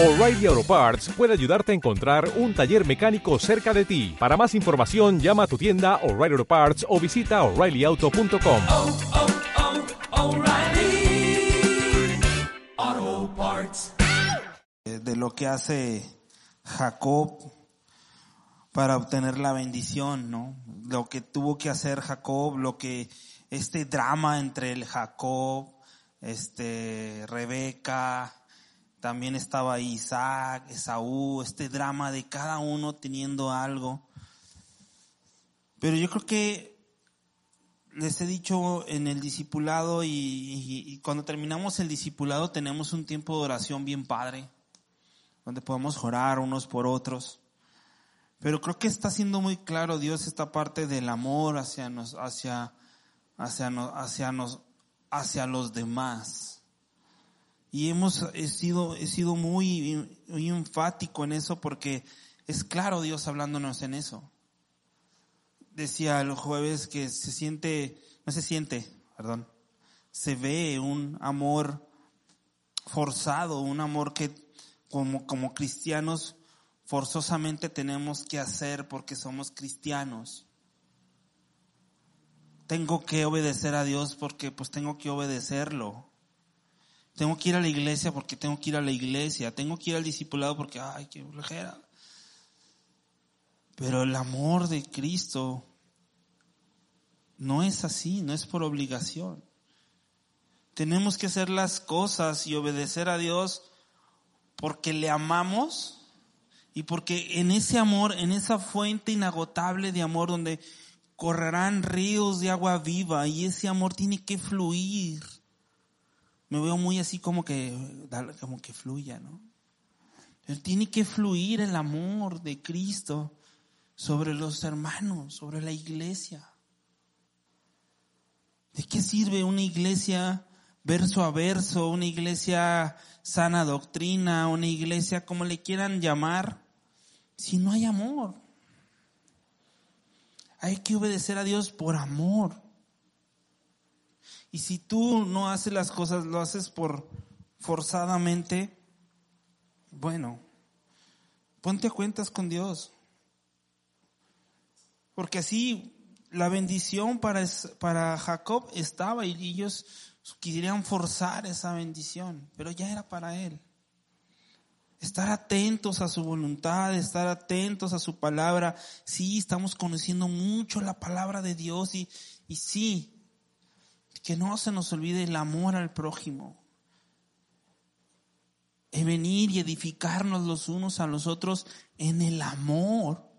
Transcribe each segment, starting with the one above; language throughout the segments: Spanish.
O'Reilly Auto Parts puede ayudarte a encontrar un taller mecánico cerca de ti. Para más información, llama a tu tienda O'Reilly Auto Parts o visita oreillyauto.com. oh, oh, Auto Parts. de lo que hace Jacob para obtener la bendición, ¿no? Lo que tuvo que hacer Jacob, lo que este drama entre el Jacob, este Rebeca, también estaba Isaac, Esaú, este drama de cada uno teniendo algo. Pero yo creo que les he dicho en el discipulado y, cuando terminamos el discipulado tenemos un tiempo de oración bien padre, donde podemos orar unos por otros. Pero creo que está siendo muy claro Dios esta parte del amor hacia nos, hacia, hacia, no- hacia nos, hacia los demás. Y hemos he sido, he sido muy, muy enfático en eso porque es claro Dios hablándonos en eso. Decía el jueves que se siente, no se siente, perdón, se ve un amor forzado, un amor que como, como cristianos forzosamente tenemos que hacer porque somos cristianos. Tengo que obedecer a Dios porque pues tengo que obedecerlo. Tengo que ir a la iglesia porque tengo que ir a la iglesia. Tengo que ir al discipulado porque, ay, qué flojera. Pero el amor de Cristo no es así, no es por obligación. Tenemos que hacer las cosas y obedecer a Dios porque le amamos y porque en ese amor, en esa fuente inagotable de amor donde correrán ríos de agua viva y ese amor tiene que fluir. Me veo muy así como que, como que fluya, ¿no? Tiene que fluir el amor de Cristo sobre los hermanos, sobre la iglesia. ¿De qué sirve una iglesia verso a verso, una iglesia sana doctrina, una iglesia como le quieran llamar, si no hay amor? Hay que obedecer a Dios por amor. Y si tú no haces las cosas, lo haces por forzadamente, bueno, ponte a cuentas con Dios. Porque así la bendición para, para Jacob estaba y ellos querían forzar esa bendición, pero ya era para él. Estar atentos a su voluntad, estar atentos a su palabra. Sí, estamos conociendo mucho la palabra de Dios y, y sí, que no se nos olvide el amor al prójimo. El venir y edificarnos los unos a los otros en el amor.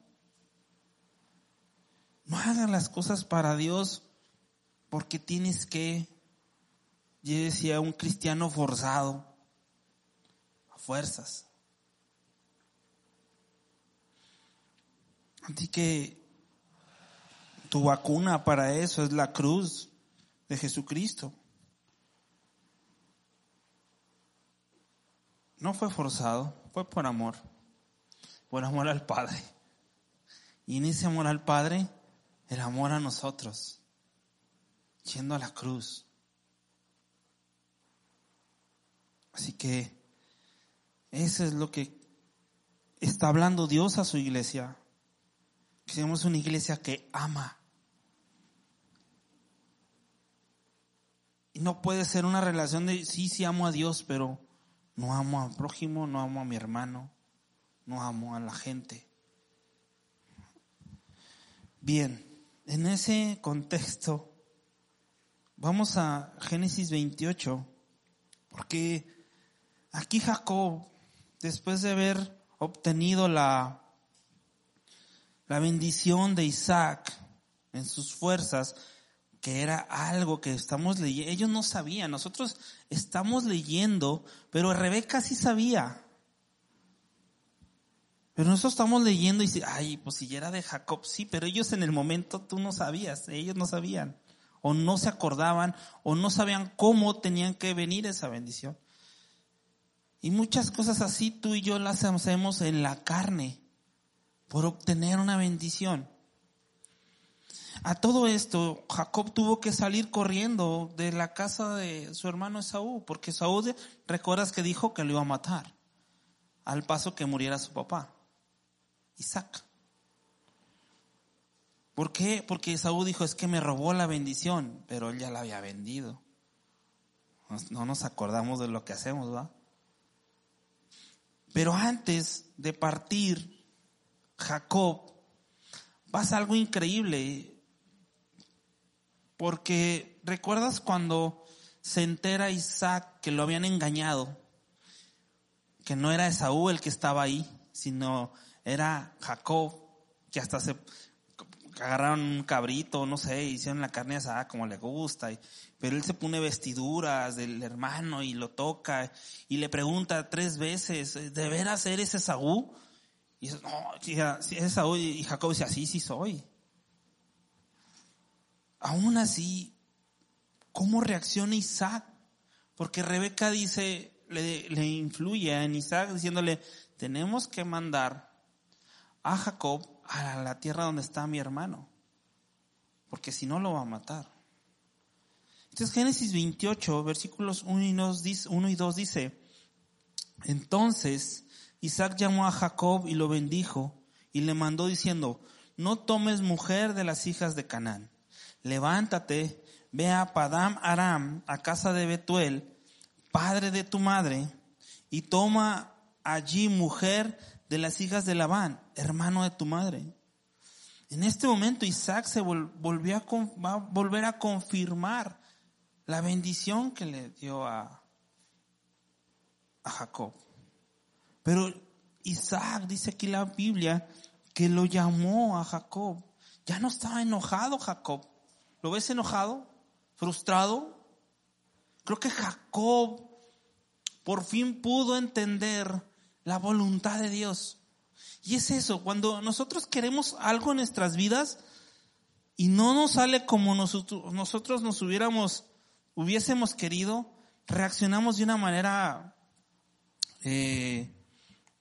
No hagan las cosas para Dios porque tienes que, yo decía, un cristiano forzado, a fuerzas. Así que tu vacuna para eso es la cruz de Jesucristo. No fue forzado, fue por amor, por amor al Padre. Y en ese amor al Padre, el amor a nosotros, yendo a la cruz. Así que eso es lo que está hablando Dios a su iglesia. Que seamos una iglesia que ama. No puede ser una relación de sí, sí amo a Dios, pero no amo al prójimo, no amo a mi hermano, no amo a la gente. Bien, en ese contexto, vamos a Génesis 28, porque aquí Jacob, después de haber obtenido la, la bendición de Isaac en sus fuerzas, que era algo que estamos leyendo, ellos no sabían, nosotros estamos leyendo, pero Rebeca sí sabía. Pero nosotros estamos leyendo y dice, ay, pues si era de Jacob, sí, pero ellos en el momento tú no sabías, ellos no sabían, o no se acordaban, o no sabían cómo tenían que venir esa bendición. Y muchas cosas así tú y yo las hacemos en la carne, por obtener una bendición. A todo esto, Jacob tuvo que salir corriendo de la casa de su hermano Esaú, porque Esaú, recuerdas que dijo que lo iba a matar. al paso que muriera su papá, Isaac. ¿Por qué? Porque Esaú dijo, es que me robó la bendición, pero él ya la había vendido. No nos acordamos de lo que hacemos, ¿va? Pero antes de partir, Jacob pasa algo increíble. Porque recuerdas cuando se entera Isaac que lo habían engañado, que no era Esaú el que estaba ahí, sino era Jacob, que hasta se agarraron un cabrito, no sé, hicieron la carne asada como le gusta, pero él se pone vestiduras del hermano y lo toca y le pregunta tres veces, ¿de veras eres Esaú? Y dice, no, si es Esaú, y Jacob dice, así sí soy. Aún así, ¿cómo reacciona Isaac? Porque Rebeca dice, le, le influye en Isaac diciéndole, tenemos que mandar a Jacob a la tierra donde está mi hermano, porque si no lo va a matar. Entonces Génesis 28, versículos 1 y 2 dice, 1 y 2 dice, entonces Isaac llamó a Jacob y lo bendijo y le mandó diciendo, no tomes mujer de las hijas de Canaán, levántate, ve a Padam Aram, a casa de Betuel, padre de tu madre, y toma allí mujer de las hijas de Labán, hermano de tu madre. En este momento Isaac se volvió a, volver a confirmar la bendición que le dio a, a Jacob. Pero Isaac dice aquí la Biblia que lo llamó a Jacob. Ya no estaba enojado Jacob. ¿Lo ves enojado? ¿Frustrado? Creo que Jacob por fin pudo entender la voluntad de Dios. Y es eso, cuando nosotros queremos algo en nuestras vidas y no nos sale como nosotros, nos hubiéramos, hubiésemos querido, reaccionamos de una manera, eh,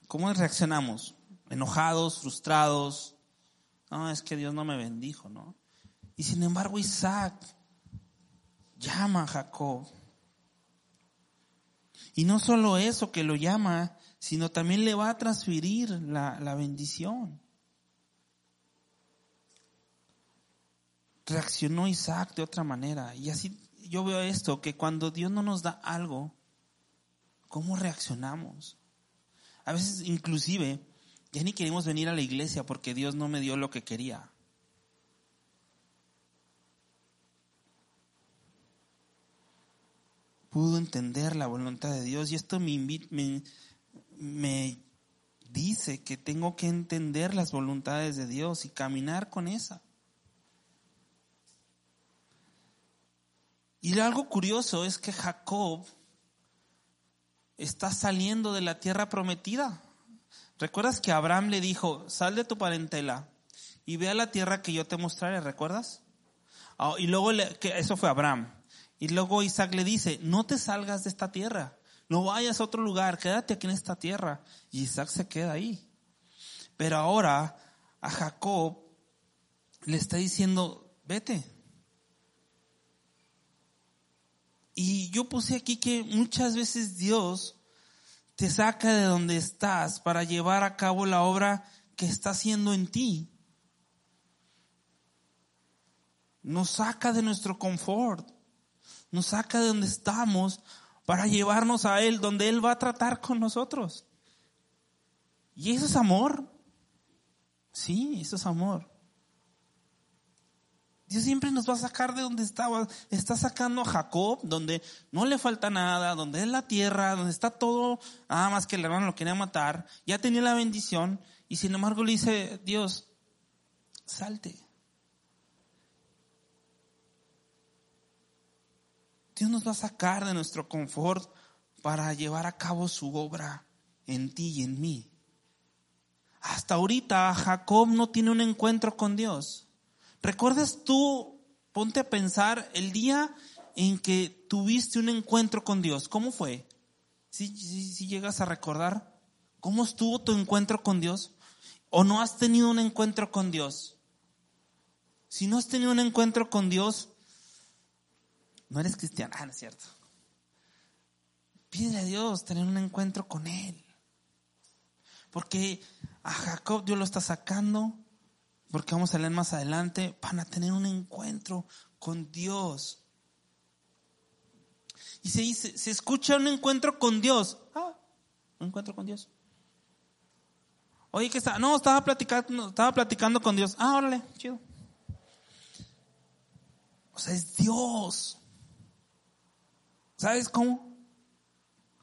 ¿cómo reaccionamos? Enojados, frustrados. No, es que Dios no me bendijo, ¿no? Y sin embargo Isaac llama a Jacob. Y no solo eso, que lo llama, sino también le va a transferir la, la bendición. Reaccionó Isaac de otra manera. Y así yo veo esto, que cuando Dios no nos da algo, ¿cómo reaccionamos? A veces inclusive ya ni queremos venir a la iglesia porque Dios no me dio lo que quería. Pudo entender la voluntad de Dios y esto me, me, me dice que tengo que entender las voluntades de Dios y caminar con esa. Y algo curioso es que Jacob está saliendo de la tierra prometida. ¿Recuerdas que Abraham le dijo, sal de tu parentela y ve a la tierra que yo te mostraré? ¿Recuerdas? Ah, y luego, eso fue Abraham. Y luego Isaac le dice, no te salgas de esta tierra. No vayas a otro lugar, quédate aquí en esta tierra. Y Isaac se queda ahí. Pero ahora a Jacob le está diciendo, vete. Y yo puse aquí que muchas veces Dios te saca de donde estás para llevar a cabo la obra que está haciendo en ti. Nos saca de nuestro confort, nos saca de donde estamos para llevarnos a Él, donde Él va a tratar con nosotros. ¿Y eso es amor? Sí, eso es amor. Dios siempre nos va a sacar de donde estaba. Está sacando a Jacob, donde no le falta nada, donde es la tierra, donde está todo, nada más que el hermano lo quería matar. Ya tenía la bendición y sin embargo le dice, Dios, salte. Dios nos va a sacar de nuestro confort para llevar a cabo su obra en ti y en mí. Hasta ahorita Jacob no tiene un encuentro con Dios. ¿Recuerdas tú, ponte a pensar, el día en que tuviste un encuentro con Dios? ¿Cómo fue? Si, llegas a recordar, ¿cómo estuvo tu encuentro con Dios? ¿O no has tenido un encuentro con Dios? Si no has tenido un encuentro con Dios, no eres cristiano. Ah, no es cierto. Pide a Dios tener un encuentro con Él. Porque a Jacob Dios lo está sacando, porque vamos a leer más adelante, van a tener un encuentro con Dios. Y se dice, se escucha un encuentro con Dios. Ah, un encuentro con Dios. Oye, que está, no, estaba platicando, estaba platicando con Dios. Ah, órale, chido. O sea, es Dios. ¿Sabes cómo?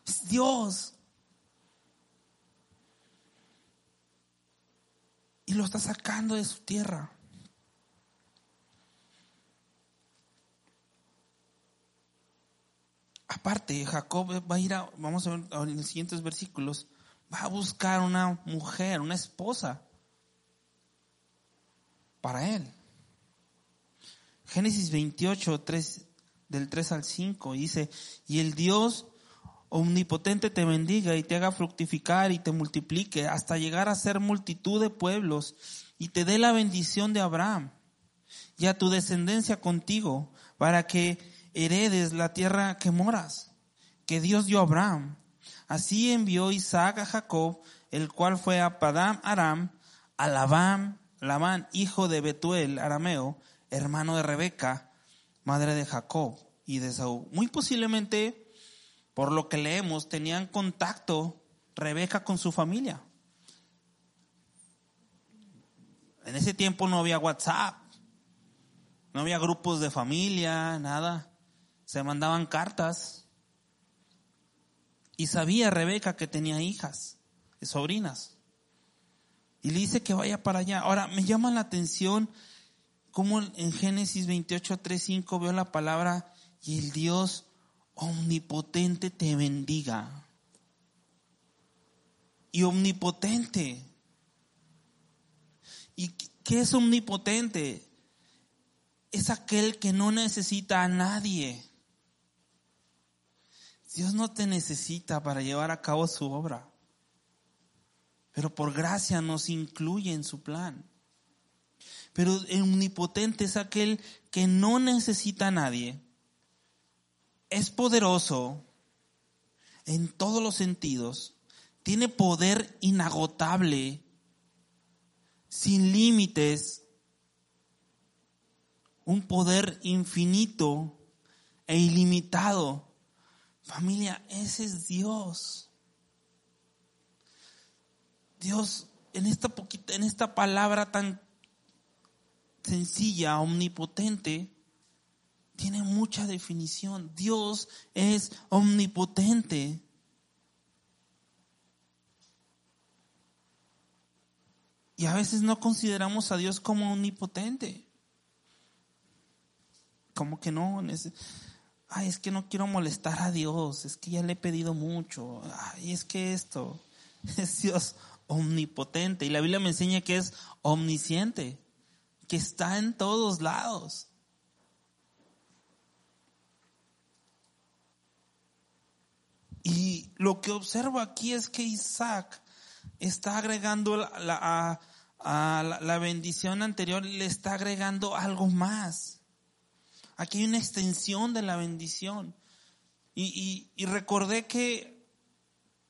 Es Dios. Y lo está sacando de su tierra. Aparte, Jacob va a ir a, vamos a ver en los siguientes versículos, va a buscar una mujer, una esposa para él. Génesis 28, 3, del 3 al 5, dice, y el Dios omnipotente te bendiga y te haga fructificar y te multiplique hasta llegar a ser multitud de pueblos y te dé la bendición de Abraham y a tu descendencia contigo para que heredes la tierra que moras, que Dios dio a Abraham. Así envió Isaac a Jacob, el cual fue a Padam Aram, a Labán, Labán, hijo de Betuel, arameo, hermano de Rebeca, madre de Jacob y de Saúl. Muy posiblemente, por lo que leemos, tenían contacto Rebeca con su familia. En ese tiempo no había WhatsApp, no había grupos de familia, nada. Se mandaban cartas. Y sabía Rebeca que tenía hijas, sobrinas. Y le dice que vaya para allá. Ahora, me llama la atención cómo en Génesis 28, 3, 5 veo la palabra y el Dios omnipotente te bendiga. Y omnipotente. ¿Y qué es omnipotente? Es aquel que no necesita a nadie. Dios no te necesita para llevar a cabo su obra, pero por gracia nos incluye en su plan. Pero el omnipotente es aquel que no necesita a nadie, es poderoso en todos los sentidos, tiene poder inagotable, sin límites, un poder infinito e ilimitado Familia, ese es Dios. Dios, en esta poquita, en esta palabra tan sencilla, omnipotente, tiene mucha definición. Dios es omnipotente. Y a veces no consideramos a Dios como omnipotente. Como que no, ay, es que no quiero molestar a Dios, es que ya le he pedido mucho, ay, es que esto, es Dios omnipotente y la Biblia me enseña que es omnisciente, que está en todos lados. Y lo que observo aquí es que Isaac está agregando la, a la bendición anterior, le está agregando algo más. Aquí hay una extensión de la bendición. Y, recordé que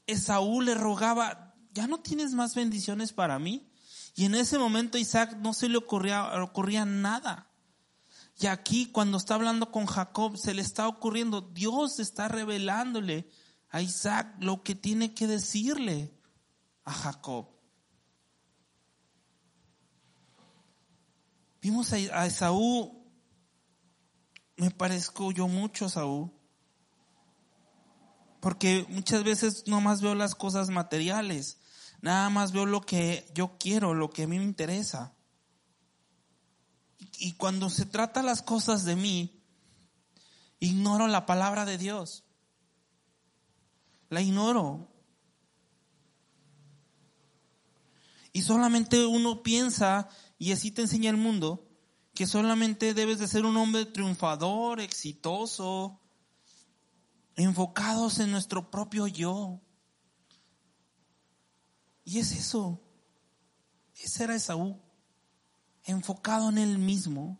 Esaú le rogaba, ya no tienes más bendiciones para mí. Y en ese momento Isaac no se le ocurría, ocurría nada. Y aquí cuando está hablando con Jacob se le está ocurriendo, Dios está revelándole a Isaac lo que tiene que decirle a Jacob. Vimos a Esaú me parezco yo mucho a Saúl. Porque muchas veces no más veo las cosas materiales, nada más veo lo que yo quiero, lo que a mí me interesa. Y cuando se trata las cosas de mí, ignoro la palabra de Dios. La ignoro. Y solamente uno piensa, y así te enseña el mundo, que solamente debes de ser un hombre triunfador, exitoso, enfocados en nuestro propio yo. Y es eso. Ese era Esaú, enfocado en él mismo.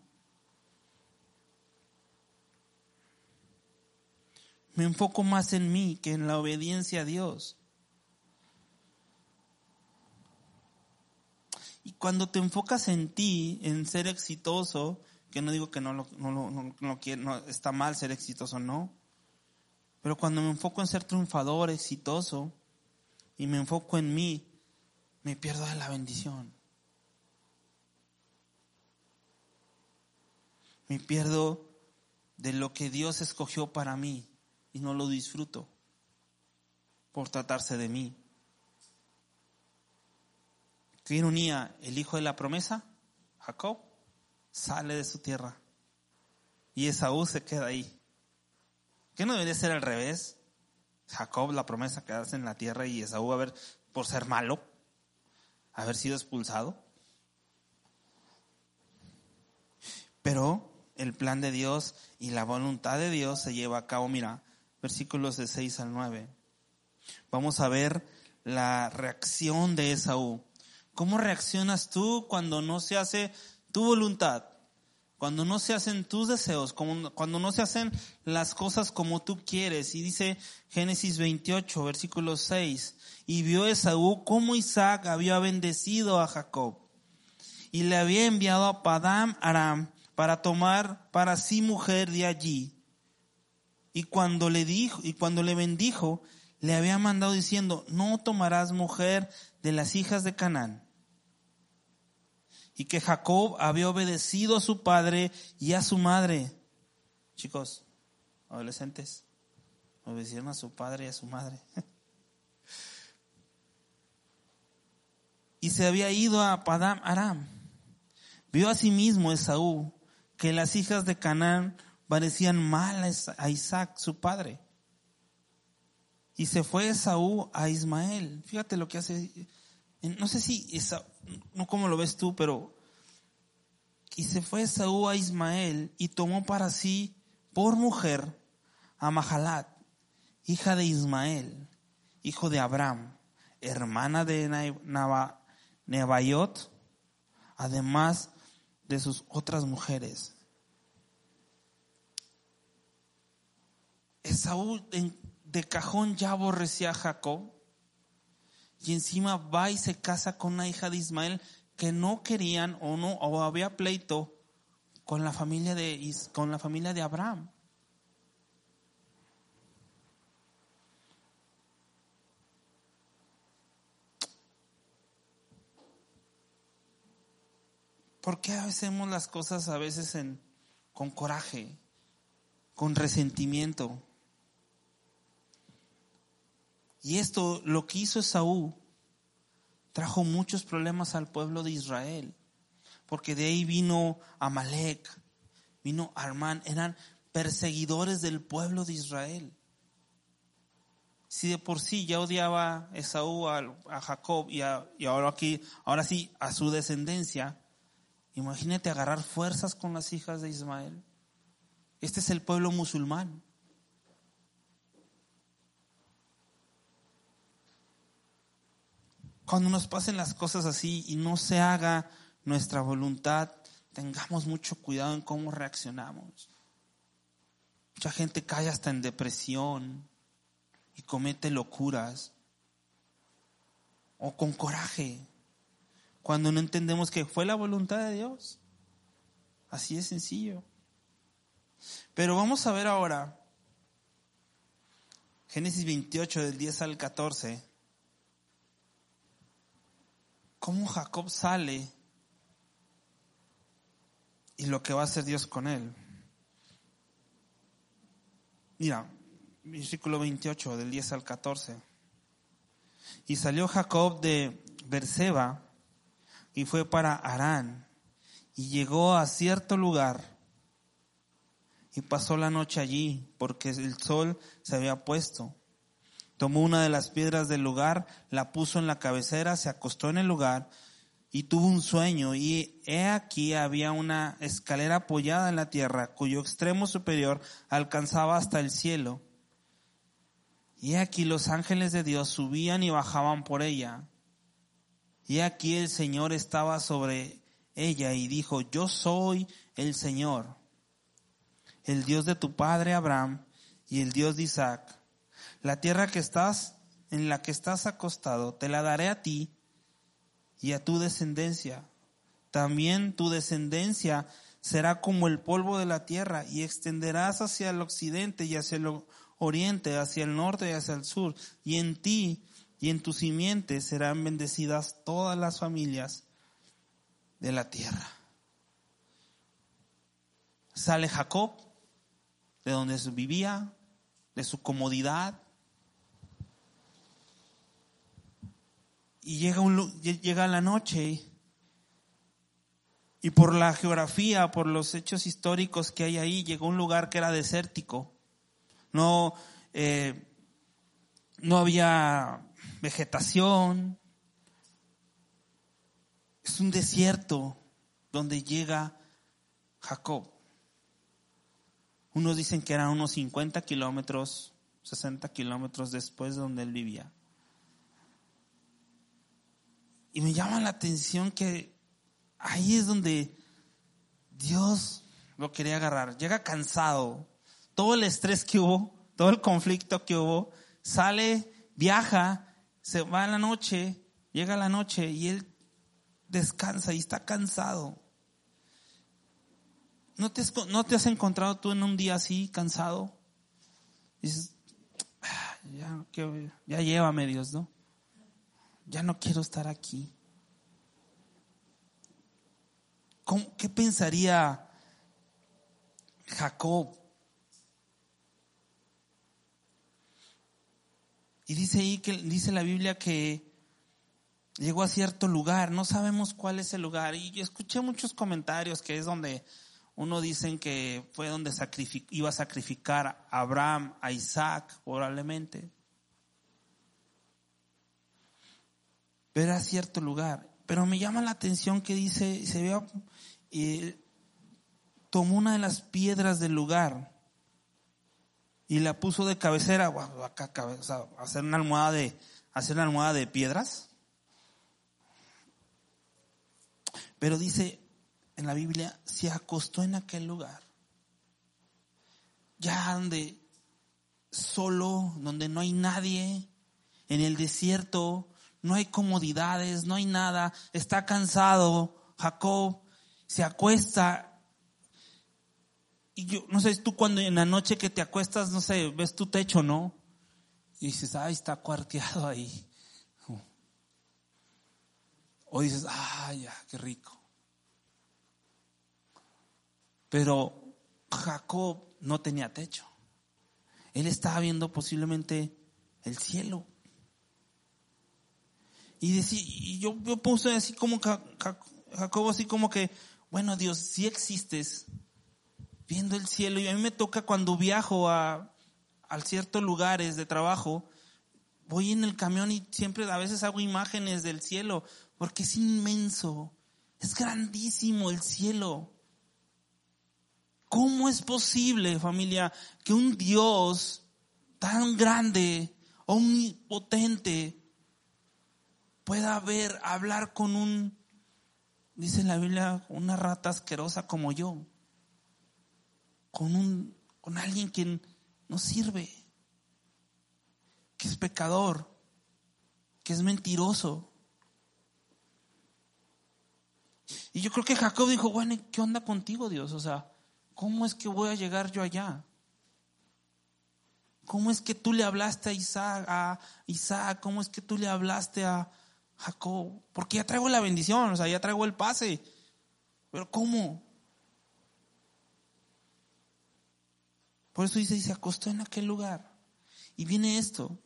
Me enfoco más en mí que en la obediencia a Dios. Y cuando te enfocas en ti, en ser exitoso, que no digo que no, lo, no, no está mal ser exitoso, no. Pero cuando me enfoco en ser triunfador, exitoso, y me enfoco en mí, me pierdo de la bendición. Me pierdo de lo que Dios escogió para mí y no lo disfruto por tratarse de mí. Qué ironía, el hijo de la promesa, Jacob, sale de su tierra y Esaú se queda ahí. ¿Qué no debería ser al revés? Jacob, la promesa, quedarse en la tierra y Esaú, a ver, por ser malo, haber sido expulsado. Pero el plan de Dios y la voluntad de Dios se lleva a cabo. Mira, versículos de 6 al 9. Vamos a ver la reacción de Esaú. ¿Cómo reaccionas tú cuando no se hace tu voluntad? Cuando no se hacen tus deseos, cuando no se hacen las cosas como tú quieres. Y dice Génesis 28, versículo 6. Y vio Esaú cómo Isaac había bendecido a Jacob y le había enviado a Padam Aram para tomar para sí mujer de allí. Y cuando le dijo, y cuando le bendijo, le había mandado diciendo, no tomarás mujer de las hijas de Canaán. Y que Jacob había obedecido a su padre y a su madre. Chicos, adolescentes, obedecieron a su padre y a su madre. y se había ido a Padam Aram. Vio asimismo Esaú que las hijas de Canaán parecían mal a a Isaac, su padre. Y se fue Esaú a Ismael. Fíjate lo que hace. No sé si, Esaú, no como lo ves tú, pero. Y se fue Esaú a Ismael y tomó para sí por mujer a Mahalat, hija de Ismael, hijo de Abraham, hermana de Nebaiot, además de sus otras mujeres. Esaú de cajón ya aborrecía a Jacob y encima va y se casa con una hija de Ismael que no querían o no o había pleito con la familia de con la familia de Abraham. ¿Por qué hacemos las cosas a veces en, con coraje, con resentimiento? Y esto, lo que hizo Esaú, trajo muchos problemas al pueblo de Israel, porque de ahí vino Amalek, vino Armán, eran perseguidores del pueblo de Israel. Si de por sí ya odiaba Esaú a, Jacob y, y ahora aquí, ahora sí, a su descendencia, imagínate agarrar fuerzas con las hijas de Ismael. Este es el pueblo musulmán. Cuando nos pasen las cosas así y no se haga nuestra voluntad, tengamos mucho cuidado en cómo reaccionamos. Mucha gente cae hasta en depresión y comete locuras o con coraje cuando no entendemos que fue la voluntad de Dios. Así es sencillo. Pero vamos a ver ahora Génesis 28 del 10 al 14 cómo Jacob sale y lo que va a hacer Dios con él. Mira, versículo 28 del 10 al 14. Y salió Jacob de Berseba y fue para Harán y llegó a cierto lugar y pasó la noche allí porque el sol se había puesto. Tomó una de las piedras del lugar, la puso en la cabecera, se acostó en el lugar y tuvo un sueño y he aquí había una escalera apoyada en la tierra cuyo extremo superior alcanzaba hasta el cielo. Y aquí los ángeles de Dios subían y bajaban por ella. Y aquí el Señor estaba sobre ella y dijo, yo soy el Señor, el Dios de tu padre Abraham y el Dios de Isaac. La tierra que estás, en la que estás acostado, te la daré a ti y a tu descendencia. También tu descendencia será como el polvo de la tierra y extenderás hacia el occidente y hacia el oriente, hacia el norte y hacia el sur. Y en ti y en tu simiente serán bendecidas todas las familias de la tierra. Sale Jacob de donde vivía, de su comodidad, y llega, un, llega la noche y por la geografía, por los hechos históricos que hay ahí, llegó a un lugar que era desértico. No, eh, no había vegetación. Es un desierto donde llega Jacob. Unos dicen que eran unos 50 kilómetros, 60 kilómetros después de donde él vivía. Y me llama la atención que ahí es donde Dios lo quería agarrar. Llega cansado, todo el estrés que hubo, todo el conflicto que hubo, sale, viaja, se va a la noche, llega la noche y él descansa y está cansado. ¿No te, has, ¿No te has encontrado tú en un día así, cansado? dices, ah, ya, ya llévame Dios, ¿no? Ya no quiero estar aquí. ¿Qué pensaría Jacob? Y dice ahí que dice la Biblia que llegó a cierto lugar, no sabemos cuál es el lugar. Y escuché muchos comentarios que es donde uno dicen que fue donde iba a sacrificar a Abraham, a Isaac, probablemente. Pero era cierto lugar. Pero me llama la atención que dice, se ve, eh, tomó una de las piedras del lugar y la puso de cabecera, acá, hacer una almohada de, hacer una almohada de piedras. Pero dice en la Biblia, se acostó en aquel lugar, ya donde solo, donde no hay nadie, en el desierto, no hay comodidades, no hay nada, está cansado, Jacob se acuesta. Y yo, no sé, tú cuando en la noche que te acuestas, no sé, ves tu techo, ¿no? Y dices, ay, está cuarteado ahí. O dices, ay, ya, qué rico. Pero Jacob no tenía techo. Él estaba viendo posiblemente el cielo. Y, y yo, yo puse así como Jacobo, así como que, bueno Dios, si existes, viendo el cielo. Y a mí me toca cuando viajo a, a ciertos lugares de trabajo, voy en el camión y siempre a veces hago imágenes del cielo, porque es inmenso, es grandísimo el cielo. ¿Cómo es posible, familia, que un Dios tan grande, omnipotente, pueda ver, hablar con un, dice la Biblia, una rata asquerosa como yo, con un, con alguien que no sirve, que es pecador, que es mentiroso. Y yo creo que Jacob dijo, bueno, ¿qué onda contigo, Dios? O sea, ¿cómo es que voy a llegar yo allá? ¿Cómo es que tú le hablaste a Isaac, a Isaac? ¿Cómo es que tú le hablaste a, Jacob, porque ya traigo la bendición, o sea, ya traigo el pase. Pero ¿cómo? Por eso dice, y se acostó en aquel lugar. Y viene esto.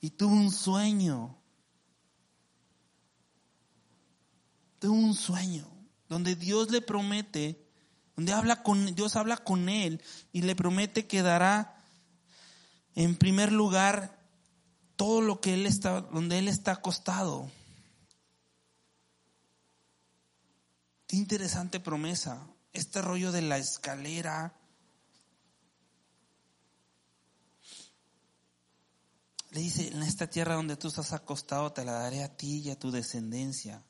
Y tuvo un sueño. Tuvo un sueño. Donde Dios le promete, donde habla con, Dios habla con él y le promete que dará en primer lugar todo lo que él está, donde él está acostado. Qué interesante promesa. Este rollo de la escalera. Le dice, en esta tierra donde tú estás acostado te la daré a ti y a tu descendencia.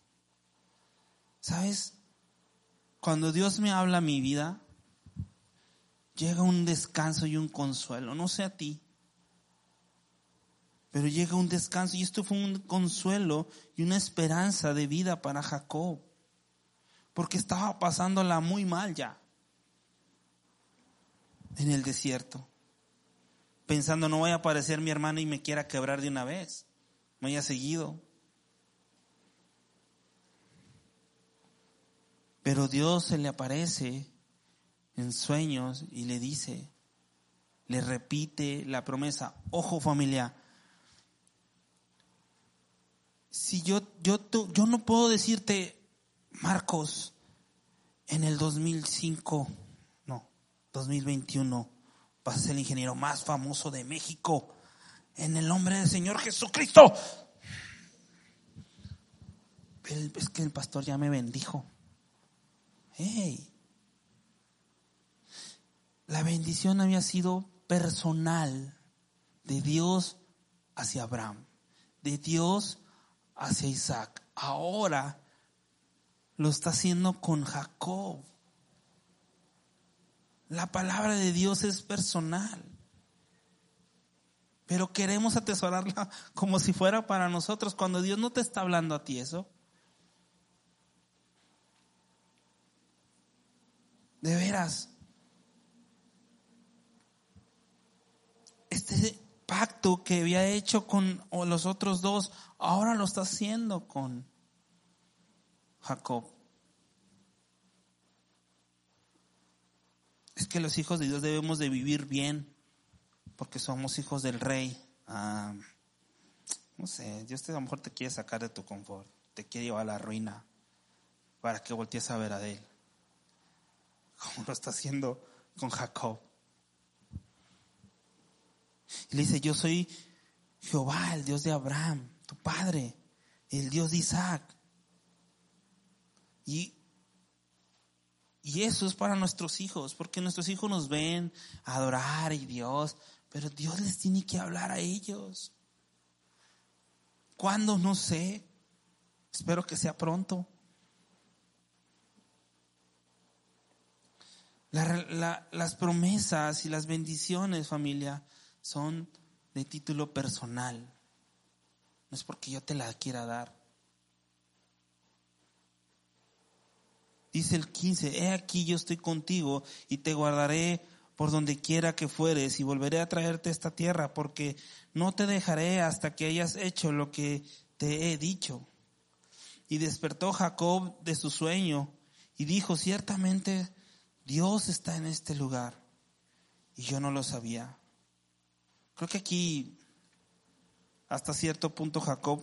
¿Sabes? Cuando Dios me habla mi vida, llega un descanso y un consuelo. No sé a ti, Pero llega un descanso y esto fue un consuelo y una esperanza de vida para Jacob. Porque estaba pasándola muy mal ya. En el desierto. Pensando, no voy a aparecer mi hermana y me quiera quebrar de una vez. Me haya seguido. Pero Dios se le aparece en sueños y le dice, le repite la promesa, ojo familia, si yo, yo, yo no puedo decirte, Marcos, en el 2005, no, 2021, vas a ser el ingeniero más famoso de México, en el nombre del Señor Jesucristo. Es que el pastor ya me bendijo. Hey. La bendición había sido personal de Dios hacia Abraham, de Dios hacia Isaac. Ahora lo está haciendo con Jacob. La palabra de Dios es personal. Pero queremos atesorarla como si fuera para nosotros, cuando Dios no te está hablando a ti eso. De veras. Este pacto que había hecho con los otros dos, ahora lo está haciendo con Jacob. Es que los hijos de Dios debemos de vivir bien, porque somos hijos del rey. Ah, no sé, Dios te, a lo mejor te quiere sacar de tu confort, te quiere llevar a la ruina para que voltees a ver a él, como lo está haciendo con Jacob. Y le dice, yo soy Jehová, el Dios de Abraham, tu padre, el Dios de Isaac. Y, y eso es para nuestros hijos, porque nuestros hijos nos ven adorar y Dios, pero Dios les tiene que hablar a ellos. ¿Cuándo? No sé. Espero que sea pronto. las promesas y las bendiciones, familia, son de título personal. No es porque yo te la quiera dar. Dice el 15, he aquí yo estoy contigo y te guardaré por donde quiera que fueres y volveré a traerte esta tierra porque no te dejaré hasta que hayas hecho lo que te he dicho. Y despertó Jacob de su sueño y dijo, ciertamente Dios está en este lugar y yo no lo sabía. Creo que aquí, hasta cierto punto, Jacob,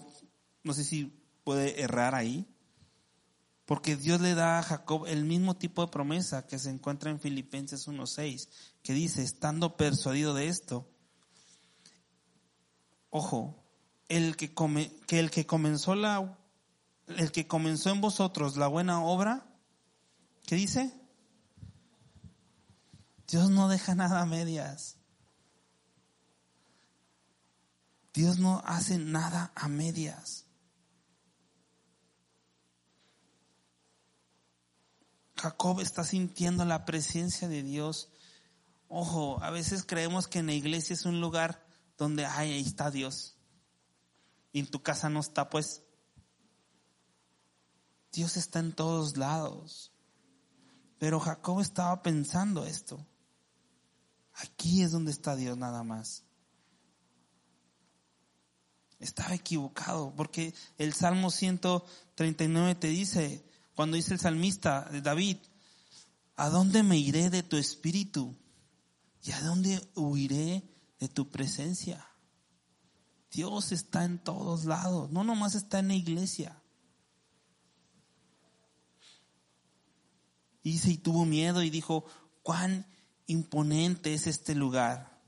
no sé si puede errar ahí, porque Dios le da a Jacob el mismo tipo de promesa que se encuentra en Filipenses 1.6, que dice, estando persuadido de esto, ojo, el que, come, que el que comenzó la, el que comenzó en vosotros la buena obra, ¿qué dice? Dios no deja nada a medias. Dios no hace nada a medias. Jacob está sintiendo la presencia de Dios. Ojo, a veces creemos que en la iglesia es un lugar donde, ay, ahí está Dios. Y en tu casa no está, pues. Dios está en todos lados. Pero Jacob estaba pensando esto. Aquí es donde está Dios nada más estaba equivocado, porque el Salmo 139 te dice, cuando dice el salmista de David, ¿a dónde me iré de tu espíritu? ¿Y a dónde huiré de tu presencia? Dios está en todos lados, no nomás está en la iglesia. y tuvo miedo y dijo, cuán imponente es este lugar.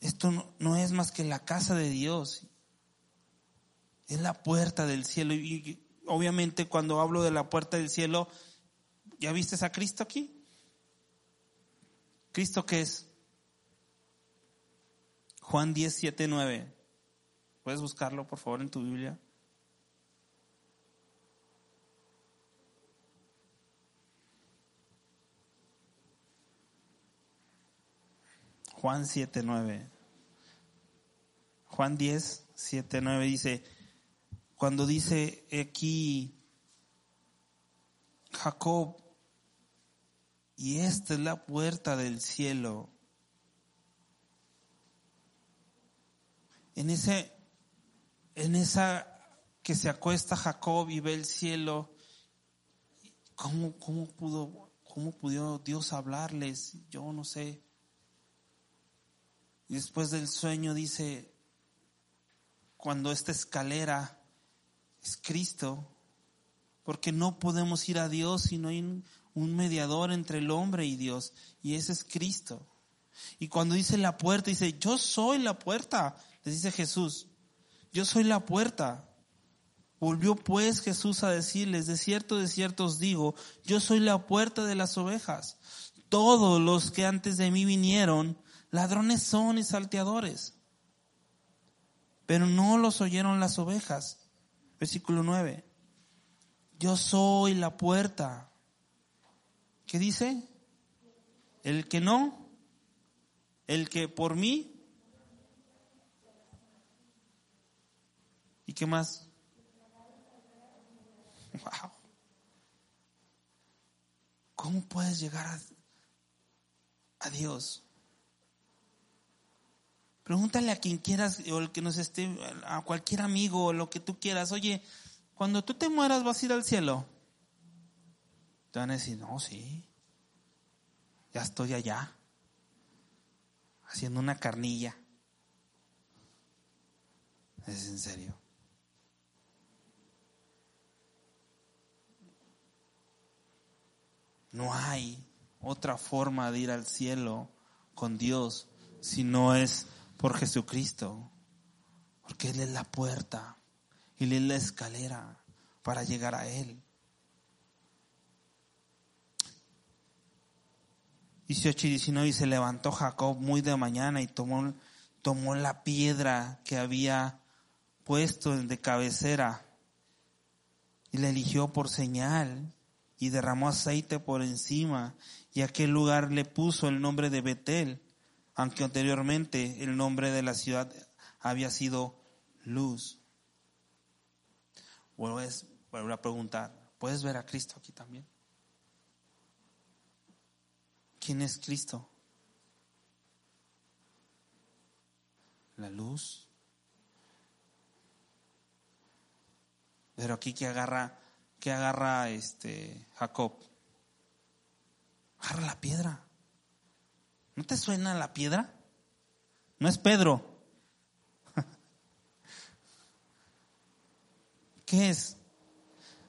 Esto no, es más que la casa de Dios. Es la puerta del cielo. Y obviamente cuando hablo de la puerta del cielo, ¿ya viste a Cristo aquí? ¿Cristo qué es? Juan 10, 7, 9. ¿Puedes buscarlo, por favor, en tu Biblia? Juan 7, 9. Juan 10, 7, 9 dice, cuando dice aquí Jacob, y esta es la puerta del cielo. En ese, en esa que se acuesta Jacob y ve el cielo, ¿cómo, cómo pudo, cómo pudo Dios hablarles? Yo no sé. Y después del sueño dice, cuando esta escalera es Cristo, porque no podemos ir a Dios si no hay un mediador entre el hombre y Dios, y ese es Cristo. Y cuando dice la puerta, dice, yo soy la puerta, les dice Jesús, yo soy la puerta. Volvió pues Jesús a decirles, de cierto, de cierto os digo, yo soy la puerta de las ovejas. Todos los que antes de mí vinieron, ladrones son y salteadores. Pero no los oyeron las ovejas. Versículo 9. Yo soy la puerta. ¿Qué dice? El que no, el que por mí. ¿Y qué más? Wow. ¿Cómo puedes llegar a, a Dios? Pregúntale a quien quieras o el que nos esté, a cualquier amigo o lo que tú quieras. Oye, cuando tú te mueras vas a ir al cielo. Te van a decir, no, sí, ya estoy allá, haciendo una carnilla. Es en serio. No hay otra forma de ir al cielo con Dios si no es por Jesucristo, porque Él es la puerta, Él es la escalera para llegar a Él. 18 y 19 y se levantó Jacob muy de mañana y tomó, tomó la piedra que había puesto de cabecera y la eligió por señal y derramó aceite por encima y aquel lugar le puso el nombre de Betel, aunque anteriormente el nombre de la ciudad había sido Luz. Vuelvo a preguntar, ¿puedes ver a Cristo aquí también? ¿Quién es Cristo? La luz. Pero aquí que agarra, que agarra este Jacob. Agarra la piedra. ¿No te suena la piedra? No es Pedro. ¿Qué es?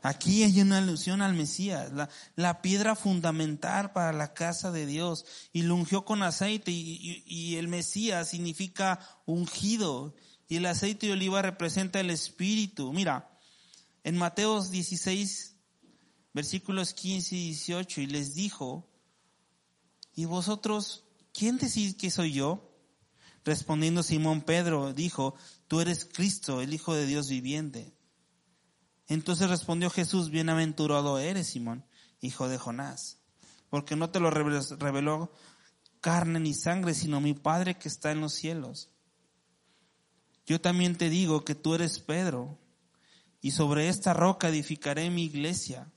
Aquí hay una alusión al Mesías, la, piedra fundamental para la casa de Dios. Y lo ungió con aceite y, y, el Mesías significa ungido. Y el aceite de oliva representa el Espíritu. Mira, en Mateos 16, versículos 15 y 18, y les dijo, ¿y vosotros quién decís que soy yo? Respondiendo Simón Pedro, dijo, tú eres Cristo, el Hijo de Dios viviente. Entonces respondió Jesús, bienaventurado eres, Simón, hijo de Jonás, porque no te lo reveló carne ni sangre, sino mi Padre que está en los cielos. Yo también te digo que tú eres Pedro, y sobre esta roca edificaré mi iglesia,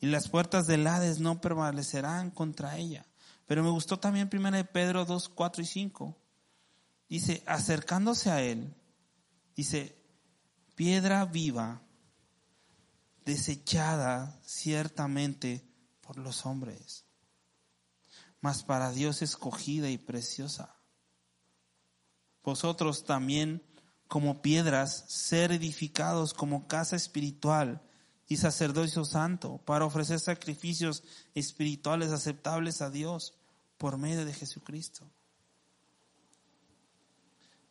y las puertas del Hades no prevalecerán contra ella. Pero me gustó también 1 Pedro 2, 4 y 5. Dice, acercándose a él, dice, piedra viva, desechada ciertamente por los hombres, mas para Dios escogida y preciosa. Vosotros también, como piedras, ser edificados como casa espiritual y sacerdocio santo, para ofrecer sacrificios espirituales aceptables a Dios por medio de Jesucristo.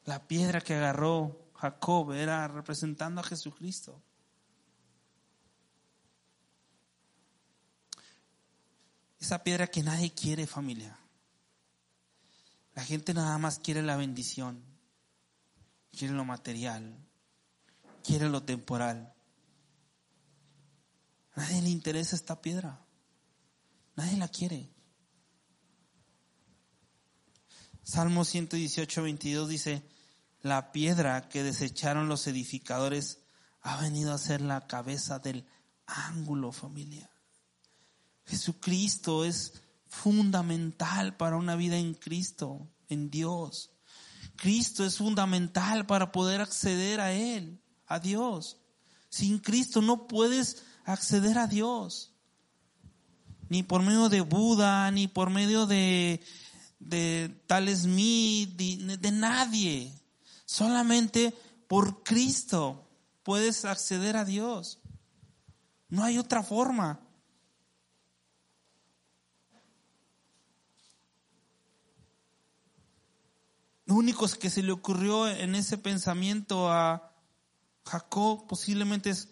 La piedra que agarró Jacob era representando a Jesucristo. Esa piedra que nadie quiere, familia. La gente nada más quiere la bendición, quiere lo material, quiere lo temporal. Nadie le interesa esta piedra. Nadie la quiere. Salmo 118, 22 dice, la piedra que desecharon los edificadores ha venido a ser la cabeza del ángulo familia. Jesucristo es fundamental para una vida en Cristo, en Dios. Cristo es fundamental para poder acceder a Él, a Dios. Sin Cristo no puedes acceder a Dios. Ni por medio de Buda, ni por medio de, de tal Smith, de, de nadie. Solamente por Cristo puedes acceder a Dios. No hay otra forma. Lo único que se le ocurrió en ese pensamiento a Jacob posiblemente es,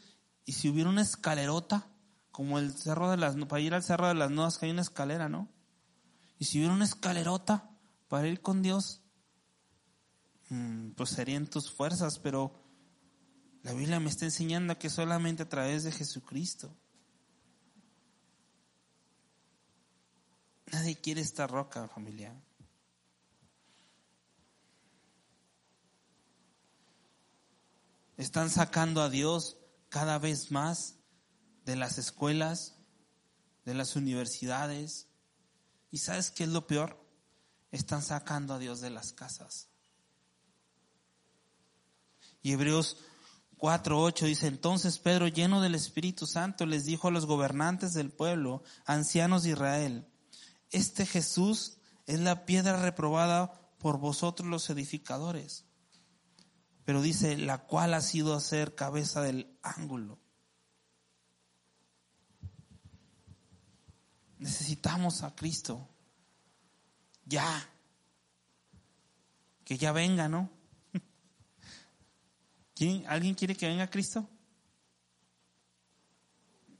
¿y si hubiera una escalerota? Como el cerro de las, para ir al cerro de las nuevas que hay una escalera, ¿no? ¿Y si hubiera una escalerota para ir con Dios? Mm, pues serían tus fuerzas, pero la Biblia me está enseñando que solamente a través de Jesucristo. Nadie quiere esta roca, familia. Están sacando a Dios cada vez más de las escuelas, de las universidades. ¿Y sabes qué es lo peor? Están sacando a Dios de las casas. Y Hebreos 4.8 dice, entonces Pedro, lleno del Espíritu Santo, les dijo a los gobernantes del pueblo, ancianos de Israel, este Jesús es la piedra reprobada por vosotros los edificadores. Pero dice, la cual ha sido a ser cabeza del ángulo. Necesitamos a Cristo. Ya. Que ya venga, ¿no? ¿Alguien quiere que venga Cristo?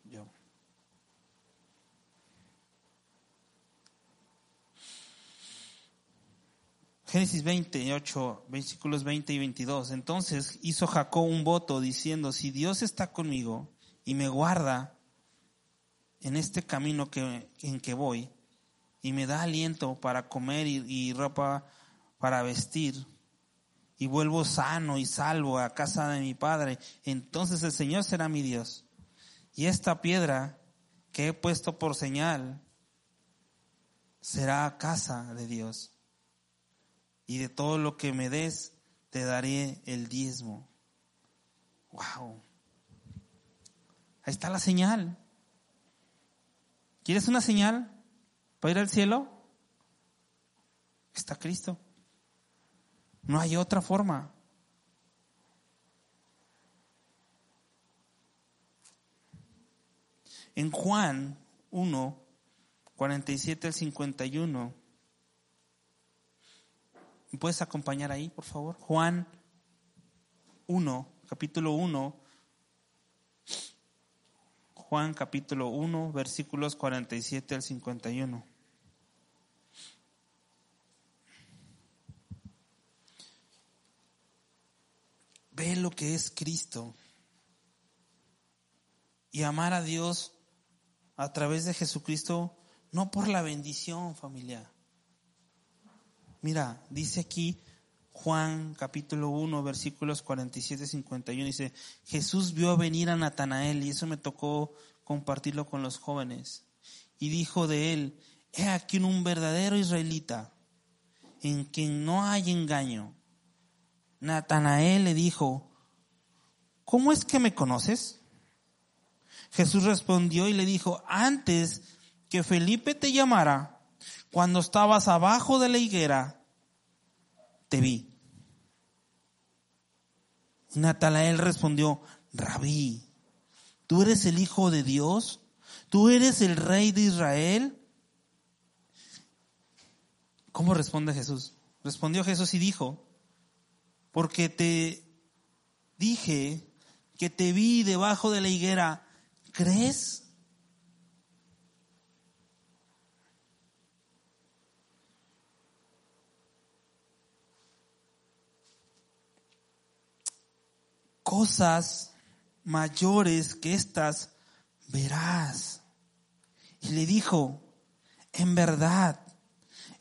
Yo. Génesis 28, versículos 20 y 22. Entonces hizo Jacob un voto diciendo, si Dios está conmigo y me guarda en este camino que, en que voy y me da aliento para comer y ropa para vestir, y vuelvo sano y salvo a casa de mi Padre, entonces el Señor será mi Dios. Y esta piedra que he puesto por señal será casa de Dios. Y de todo lo que me des, te daré el diezmo. Wow. Ahí está la señal. ¿Quieres una señal para ir al cielo? Está Cristo. No hay otra forma. En Juan 1, 47 al 51, ¿me puedes acompañar ahí, por favor? Juan 1, capítulo 1, Juan capítulo 1, versículos 47 al 51. Ve lo que es Cristo. Y amar a Dios a través de Jesucristo, no por la bendición familiar. Mira, dice aquí Juan capítulo 1, versículos 47 y 51, dice, Jesús vio venir a Natanael, y eso me tocó compartirlo con los jóvenes, y dijo de él, he aquí un verdadero israelita, en quien no hay engaño. Natanael le dijo, ¿cómo es que me conoces? Jesús respondió y le dijo, antes que Felipe te llamara, cuando estabas abajo de la higuera, te vi. Natanael respondió, Rabí, ¿tú eres el Hijo de Dios? ¿Tú eres el Rey de Israel? ¿Cómo responde Jesús? Respondió Jesús y dijo, porque te dije que te vi debajo de la higuera, ¿crees? Cosas mayores que estas verás. Y le dijo, en verdad,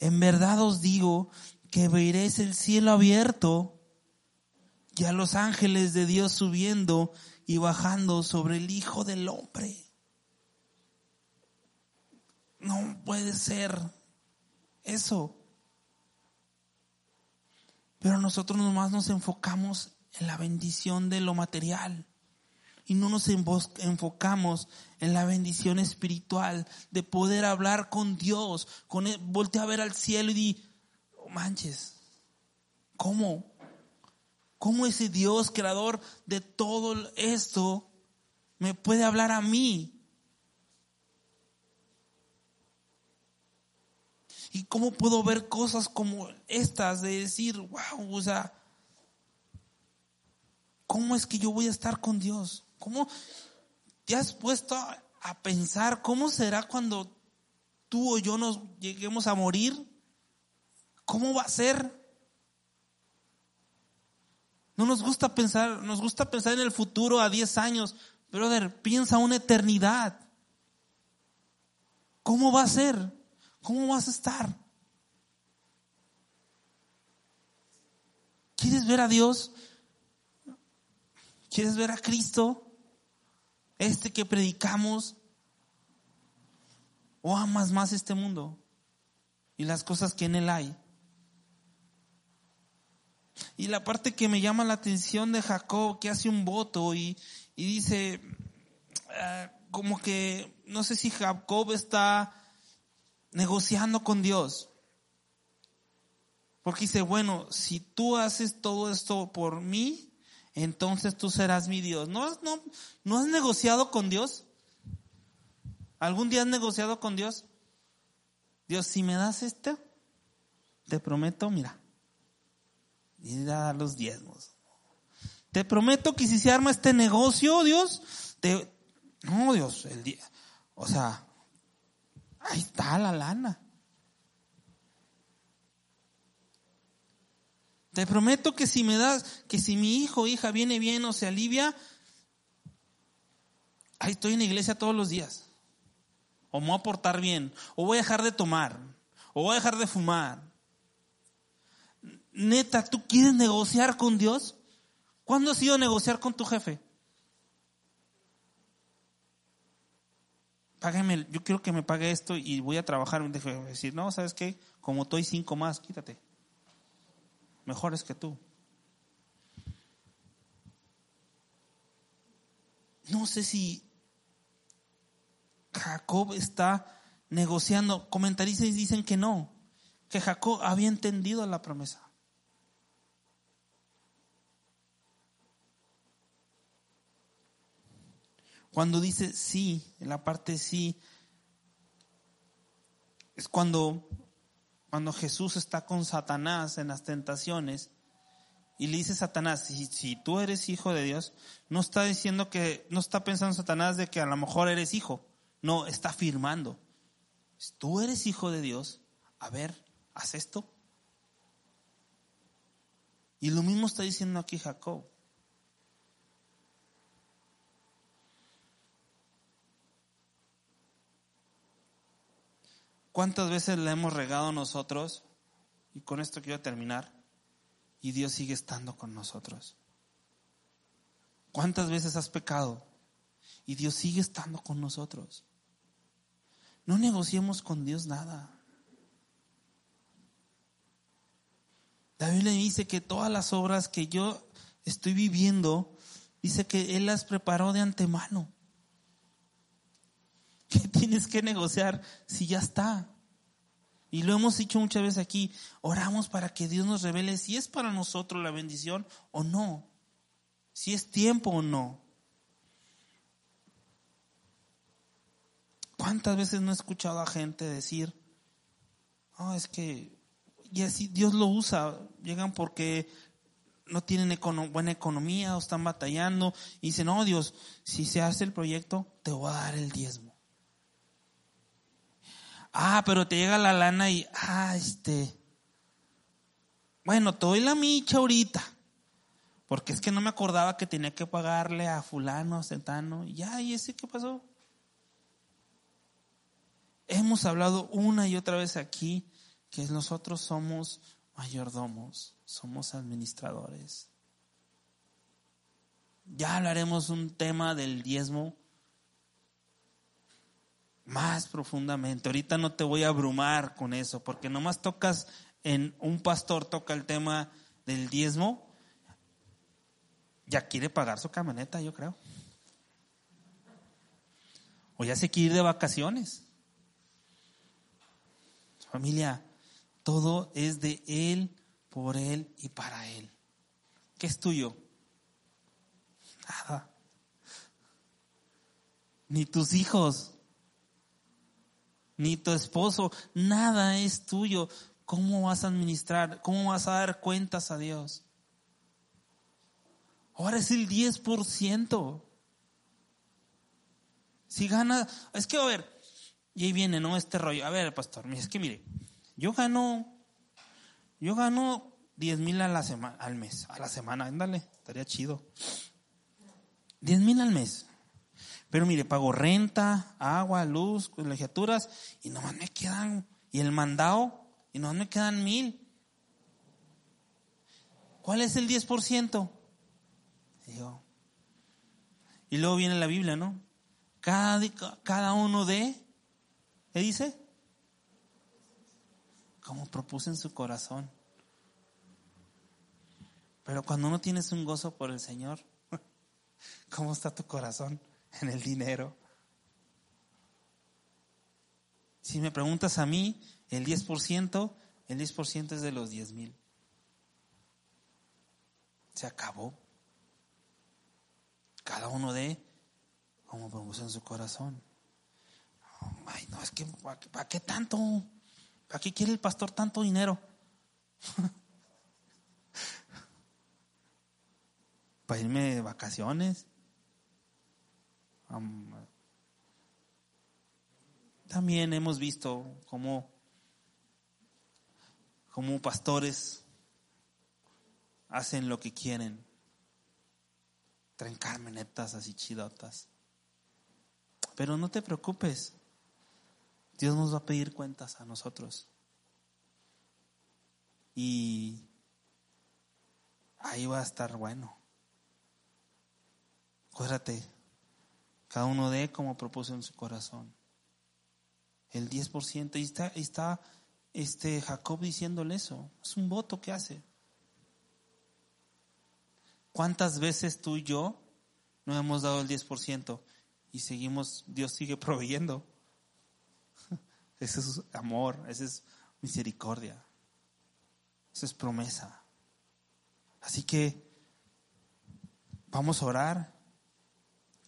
en verdad os digo que veréis el cielo abierto y a los ángeles de Dios subiendo y bajando sobre el Hijo del Hombre. No puede ser eso. Pero nosotros nomás nos enfocamos en la bendición de lo material y no nos enfocamos en la bendición espiritual de poder hablar con Dios, con él, voltea a ver al cielo y di, manches, ¿cómo? ¿Cómo ese Dios creador de todo esto me puede hablar a mí? ¿Y cómo puedo ver cosas como estas de decir, wow, o sea, ¿cómo es que yo voy a estar con Dios? ¿Cómo te has puesto a pensar cómo será cuando tú o yo nos lleguemos a morir? ¿Cómo va a ser? No nos gusta pensar, nos gusta pensar en el futuro a 10 años, brother, piensa una eternidad. ¿Cómo va a ser? ¿Cómo vas a estar? ¿Quieres ver a Dios? ¿Quieres ver a Cristo? Este que predicamos. ¿O amas más este mundo y las cosas que en él hay? Y la parte que me llama la atención de Jacob, que hace un voto y, dice, ah, como que, no sé si Jacob está negociando con Dios. Porque dice, bueno, si tú haces todo esto por mí, entonces tú serás mi Dios. ¿No, no, ¿no has negociado con Dios? ¿Algún día has negociado con Dios? Dios, si me das esto, te prometo, mira, y da los diezmos. Te prometo que si se arma este negocio, Dios, te, no, Dios, el día, o sea, ahí está la lana. Te prometo que si me das, que si mi hijo o hija viene bien o se alivia, ahí estoy en la iglesia todos los días. O me voy a portar bien, o voy a dejar de tomar, o voy a dejar de fumar, neta, ¿tú quieres negociar con Dios? ¿Cuándo has ido a negociar con tu jefe? Págame, yo quiero que me pague esto y voy a trabajar. Deje decir, no, ¿sabes qué? Como hay cinco más, quítate. Mejores que tú. No sé si Jacob está negociando. Comentaristas dicen que no, que Jacob había entendido la promesa. Cuando dice sí, en la parte sí, es cuando, cuando Jesús está con Satanás en las tentaciones y le dice Satanás, si, si tú eres hijo de Dios, no está diciendo que, no está pensando Satanás de que a lo mejor eres hijo, no, está afirmando, si tú eres hijo de Dios, a ver, haz esto. Y lo mismo está diciendo aquí Jacob. ¿Cuántas veces le hemos regado nosotros? Y con esto quiero terminar. Y Dios sigue estando con nosotros. ¿Cuántas veces has pecado? Y Dios sigue estando con nosotros. No negociemos con Dios nada. La Biblia dice que todas las obras que yo estoy viviendo, dice que Él las preparó de antemano. ¿Qué tienes que negociar si ya está? Y lo hemos dicho muchas veces aquí, oramos para que Dios nos revele si es para nosotros la bendición o no, si es tiempo o no. ¿Cuántas veces no he escuchado a gente decir, oh, es que, y así Dios lo usa, llegan porque no tienen buena economía o están batallando y dicen, no, Dios, si se hace el proyecto, te voy a dar el diezmo. Ah, pero te llega la lana y, ah, este, bueno, te doy la micha ahorita. Porque es que no me acordaba que tenía que pagarle a fulano, a centano. Ya, ¿y ese qué pasó? Hemos hablado una y otra vez aquí que nosotros somos mayordomos, somos administradores. Ya hablaremos un tema del diezmo más profundamente. Ahorita no te voy a abrumar con eso, porque nomás tocas en un pastor toca el tema del diezmo, ya quiere pagar su camioneta, yo creo. O ya se quiere ir de vacaciones. Familia, todo es de Él, por Él y para Él. ¿Qué es tuyo? Nada. Ni tus hijos, ni tu esposo, nada es tuyo. ¿Cómo vas a administrar? ¿Cómo vas a dar cuentas a Dios? Ahora es el 10%. Si gana, es que a ver, y ahí viene, ¿no? Este rollo. A ver, pastor, es que mire, yo gano, yo gano 10 mil a la semana, al mes, a la semana, ándale, estaría chido. 10 mil al mes. Pero mire, pago renta, agua, luz, colegiaturas, y nomás me quedan, y el mandado, y nomás me quedan mil. ¿Cuál es el 10%? Digo, y luego viene la Biblia, ¿no? Cada, cada uno de, ¿qué dice? Como propuse en su corazón. Pero cuando no tienes un gozo por el Señor, ¿cómo está tu corazón en el dinero? Si me preguntas a mí, el 10%, el 10% es de los 10 mil. Se acabó. Cada uno de como propuso en su corazón. Ay, no, es que, ¿para qué tanto? ¿Para qué quiere el pastor tanto dinero? ¿Para irme de vacaciones? También hemos visto cómo, cómo pastores hacen lo que quieren. Traen carmenetas así chidotas. Pero no te preocupes. Dios nos va a pedir cuentas a nosotros. Y ahí va a estar bueno. Acuérdate, cada uno de como propuso en su corazón. El 10%, y está, está este Jacob diciéndole eso. Es un voto que hace. ¿Cuántas veces tú y yo no hemos dado el 10% y seguimos, Dios sigue proveyendo? Ese es amor, ese es misericordia, esa es promesa. Así que vamos a orar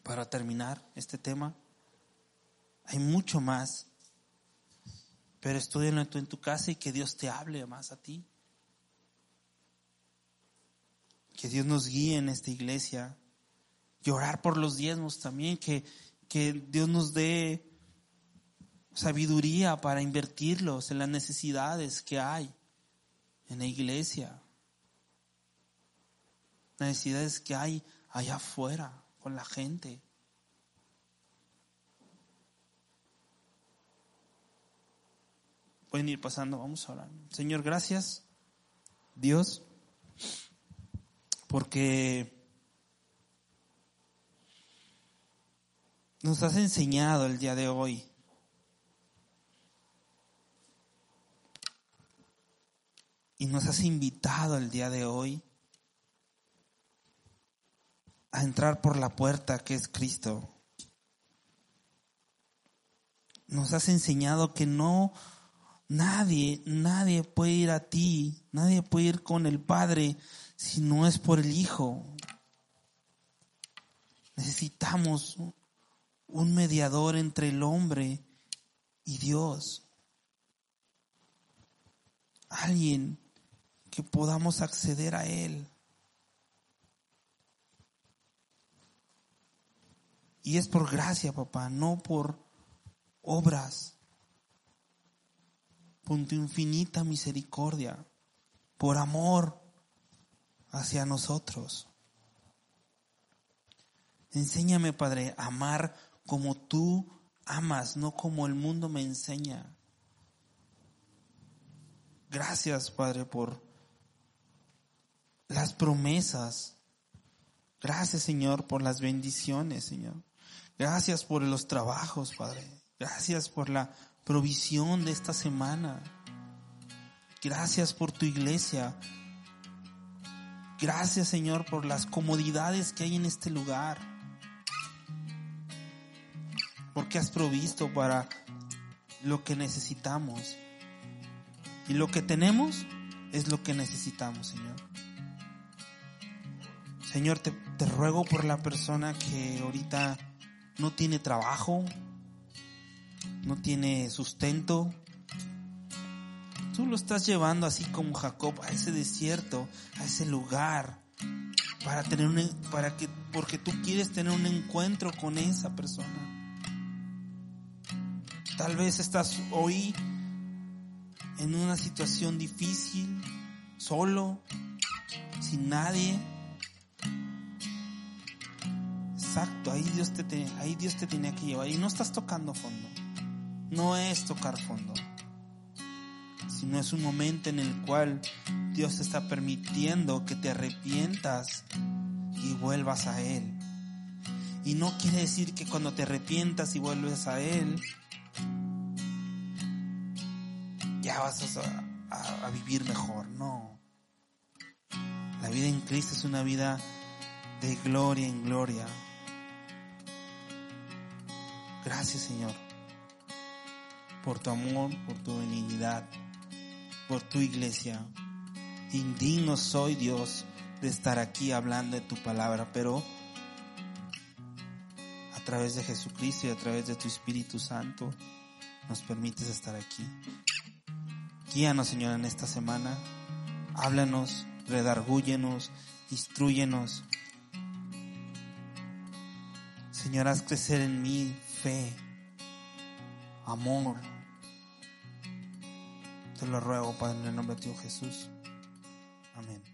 para terminar este tema. Hay mucho más, pero estudialo tú en tu casa y que Dios te hable más a ti. Que Dios nos guíe en esta iglesia. Y orar por los diezmos también, que, que Dios nos dé sabiduría para invertirlos en las necesidades que hay en la iglesia. Necesidades que hay allá afuera con la gente. Pueden ir pasando, vamos a orar. Señor, gracias, Dios, porque nos has enseñado el día de hoy y nos has invitado el día de hoy a entrar por la puerta que es Cristo. Nos has enseñado que no, nadie, nadie puede ir a ti, nadie puede ir con el Padre si no es por el Hijo. Necesitamos un mediador entre el hombre y Dios. Alguien que podamos acceder a Él. Y es por gracia, papá, no por obras. Por tu infinita misericordia, por amor hacia nosotros. Enséñame, Padre, a amar como tú amas, no como el mundo me enseña. Gracias, Padre, por las promesas Gracias, Señor, por las bendiciones, Señor. Gracias por los trabajos, Padre. Gracias por la provisión de esta semana. Gracias por tu iglesia. Gracias, Señor, por las comodidades que hay en este lugar. Porque has provisto para lo que necesitamos. Y lo que tenemos es lo que necesitamos, Señor. Señor, te, te ruego por la persona que ahorita no tiene trabajo, no tiene sustento. Tú lo estás llevando así como Jacob a ese desierto, a ese lugar, para tener un, para que, porque tú quieres tener un encuentro con esa persona. Tal vez estás hoy en una situación difícil, solo, sin nadie. Exacto, ahí Dios te, te- ahí Dios te tenía que llevar. Y no estás tocando fondo. No es tocar fondo. Sino es un momento en el cual Dios está permitiendo que te arrepientas y vuelvas a Él. Y no quiere decir que cuando te arrepientas y vuelves a Él, ya vas a vivir mejor. No. La vida en Cristo es una vida de gloria en gloria. Gracias Señor por tu amor, por tu benignidad, por tu iglesia. Indigno soy Dios de estar aquí hablando de tu palabra, pero a través de Jesucristo y a través de tu Espíritu Santo nos permites estar aquí. Guíanos, Señor, en esta semana. Háblanos, redargúyenos, instruyenos. Señor, haz crecer en mí fe, amor. Te lo ruego, Padre, en el nombre de Hijo Jesús. Amén.